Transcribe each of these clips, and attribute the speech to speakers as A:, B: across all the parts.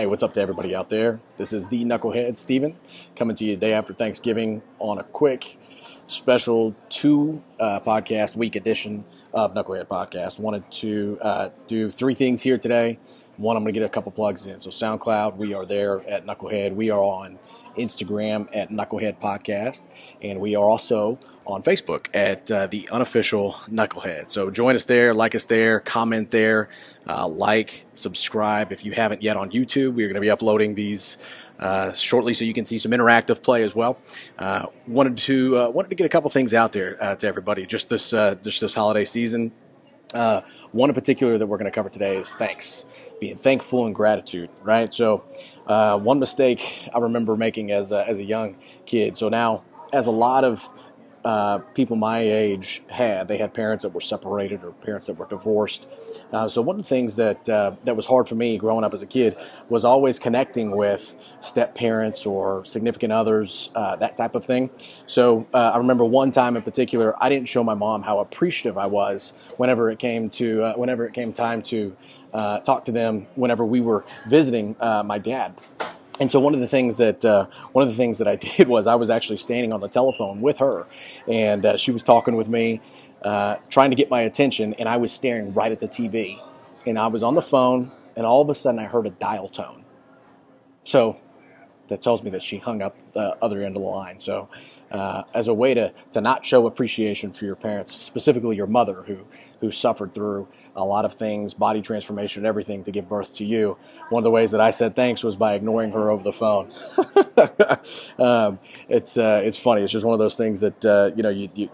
A: Hey, what's up to everybody out there? This is the Knucklehead Steven coming to you the day after Thanksgiving on a quick special two uh, podcast week edition of Knucklehead Podcast. Wanted to uh, do three things here today. One, I'm going to get a couple plugs in. So, SoundCloud, we are there at Knucklehead. We are on Instagram at Knucklehead Podcast, and we are also on Facebook at uh, the unofficial Knucklehead. So join us there, like us there, comment there, uh, like, subscribe. If you haven't yet on YouTube, we're going to be uploading these uh, shortly, so you can see some interactive play as well. Uh, wanted to uh, wanted to get a couple things out there uh, to everybody just this just this holiday season. Uh, one in particular that we're going to cover today is thanks, being thankful and gratitude, right? So, uh, one mistake I remember making as a, as a young kid. So now, as a lot of uh, people my age had. They had parents that were separated or parents that were divorced. Uh, so one of the things that uh, that was hard for me growing up as a kid was always connecting with step parents or significant others, uh, that type of thing. So uh, I remember one time in particular, I didn't show my mom how appreciative I was whenever it came to uh, whenever it came time to talk to them. Whenever we were visiting my dad. And so one of the things that uh, one of the things that I did was I was actually standing on the telephone with her, and uh, she was talking with me, uh, trying to get my attention, and I was staring right at the TV, and I was on the phone, and all of a sudden I heard a dial tone. So that tells me that she hung up the other end of the line. So uh, as a way to, to not show appreciation for your parents, specifically your mother, who, who suffered through a lot of things, body transformation, and everything to give birth to you. One of the ways that I said thanks was by ignoring her over the phone. um, it's, uh, it's funny. It's just one of those things that, uh, you know, you, you,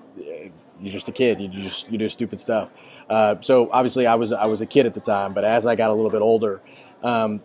A: you're just a kid. You just you do stupid stuff. Uh, so obviously, I was I was a kid at the time, but as I got a little bit older, um,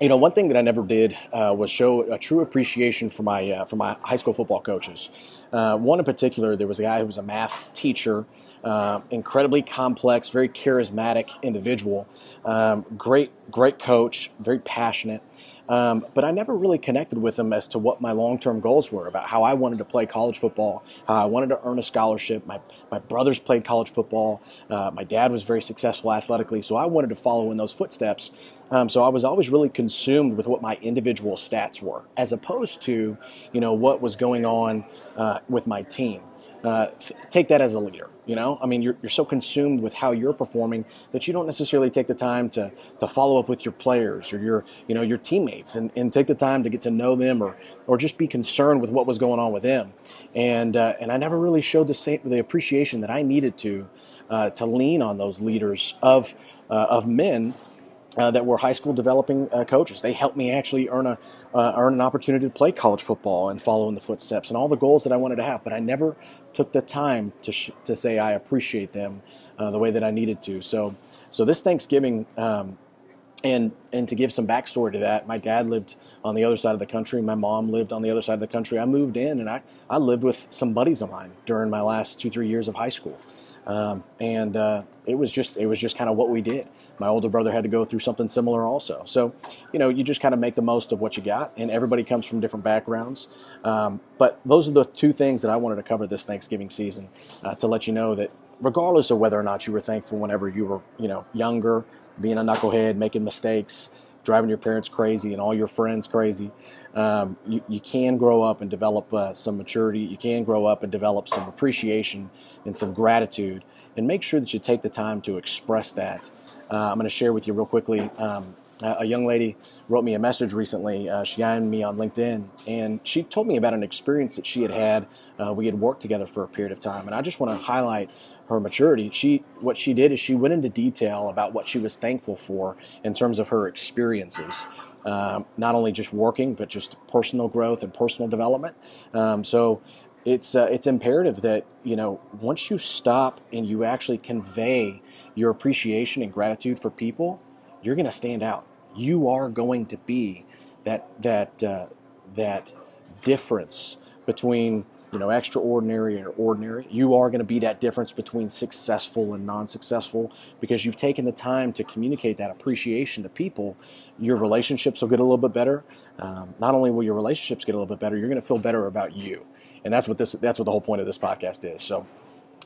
A: you know, one thing that I never did uh, was show a true appreciation for my uh, for my high school football coaches. Uh, one in particular, there was a guy who was a math teacher, uh, incredibly complex, very charismatic individual, um, great great coach, very passionate. Um, but I never really connected with them as to what my long term goals were about how I wanted to play college football, how I wanted to earn a scholarship. My, my brothers played college football. Uh, my dad was very successful athletically, so I wanted to follow in those footsteps. Um, so I was always really consumed with what my individual stats were, as opposed to, you know, what was going on uh, with my team. Uh, take that as a leader. You know, I mean, you're, you're so consumed with how you're performing that you don't necessarily take the time to, to follow up with your players or your, you know, your teammates and, and take the time to get to know them or, or just be concerned with what was going on with them. And, uh, and I never really showed the, same, the appreciation that I needed to, uh, to lean on those leaders of, uh, of men uh, that were high school developing uh, coaches. They helped me actually earn a uh, earn an opportunity to play college football and follow in the footsteps and all the goals that I wanted to have. But I never took the time to sh- to say I appreciate them uh, the way that I needed to. So so this Thanksgiving. Um, and, and to give some backstory to that, my dad lived on the other side of the country. My mom lived on the other side of the country. I moved in and I, I lived with some buddies of mine during my last two, three years of high school. Um, and uh, it was just it was just kind of what we did. My older brother had to go through something similar also. So, you know, you just kind of make the most of what you got, and everybody comes from different backgrounds. Um, but those are the two things that I wanted to cover this Thanksgiving season uh, to let you know that regardless of whether or not you were thankful whenever you were, you know, younger, being a knucklehead, making mistakes, driving your parents crazy and all your friends crazy. Um, you, you, can grow up and develop uh, some maturity. You can grow up and develop some appreciation and some gratitude. And make sure that you take the time to express that. Uh, I'm going to share with you real quickly. Um, a young lady wrote me a message recently. Uh, she IM'd me on LinkedIn, and she told me about an experience that she had had. Uh, we had worked together for a period of time, and I just want to highlight her maturity. She what she did is she went into detail about what she was thankful for in terms of her experiences. Um, not only just working, but just personal growth and personal development. Um, so it's uh, it's imperative that you know once you stop and you actually convey your appreciation and gratitude for people, you're going to stand out. You are going to be that that uh, that difference between you know extraordinary and ordinary. You are going to be that difference between successful and non-successful because you've taken the time to communicate that appreciation to people. Your relationships will get a little bit better. Um, not only will your relationships get a little bit better, you're going to feel better about you, and that's what this that's what the whole point of this podcast is. So.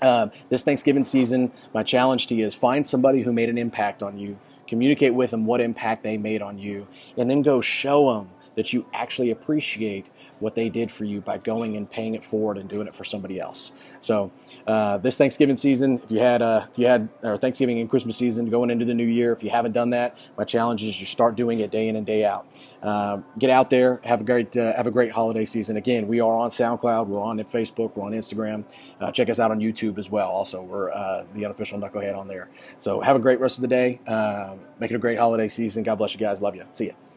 A: Um, this Thanksgiving season, my challenge to you is find somebody who made an impact on you communicate with them what impact they made on you, and then go show them that you actually appreciate what they did for you by going and paying it forward and doing it for somebody else. So uh, this Thanksgiving season, if you had uh, if you had or Thanksgiving and Christmas season going into the new year, if you haven't done that, my challenge is you start doing it day in and day out. Uh, get out there, have a great uh, have a great holiday season. Again, we are on SoundCloud, we're on Facebook, we're on Instagram. Uh, check us out on YouTube as well. Also, we're uh, the unofficial Knucklehead on there. So have a great rest of the day. make it a great holiday season. God bless you guys. Love you. See ya.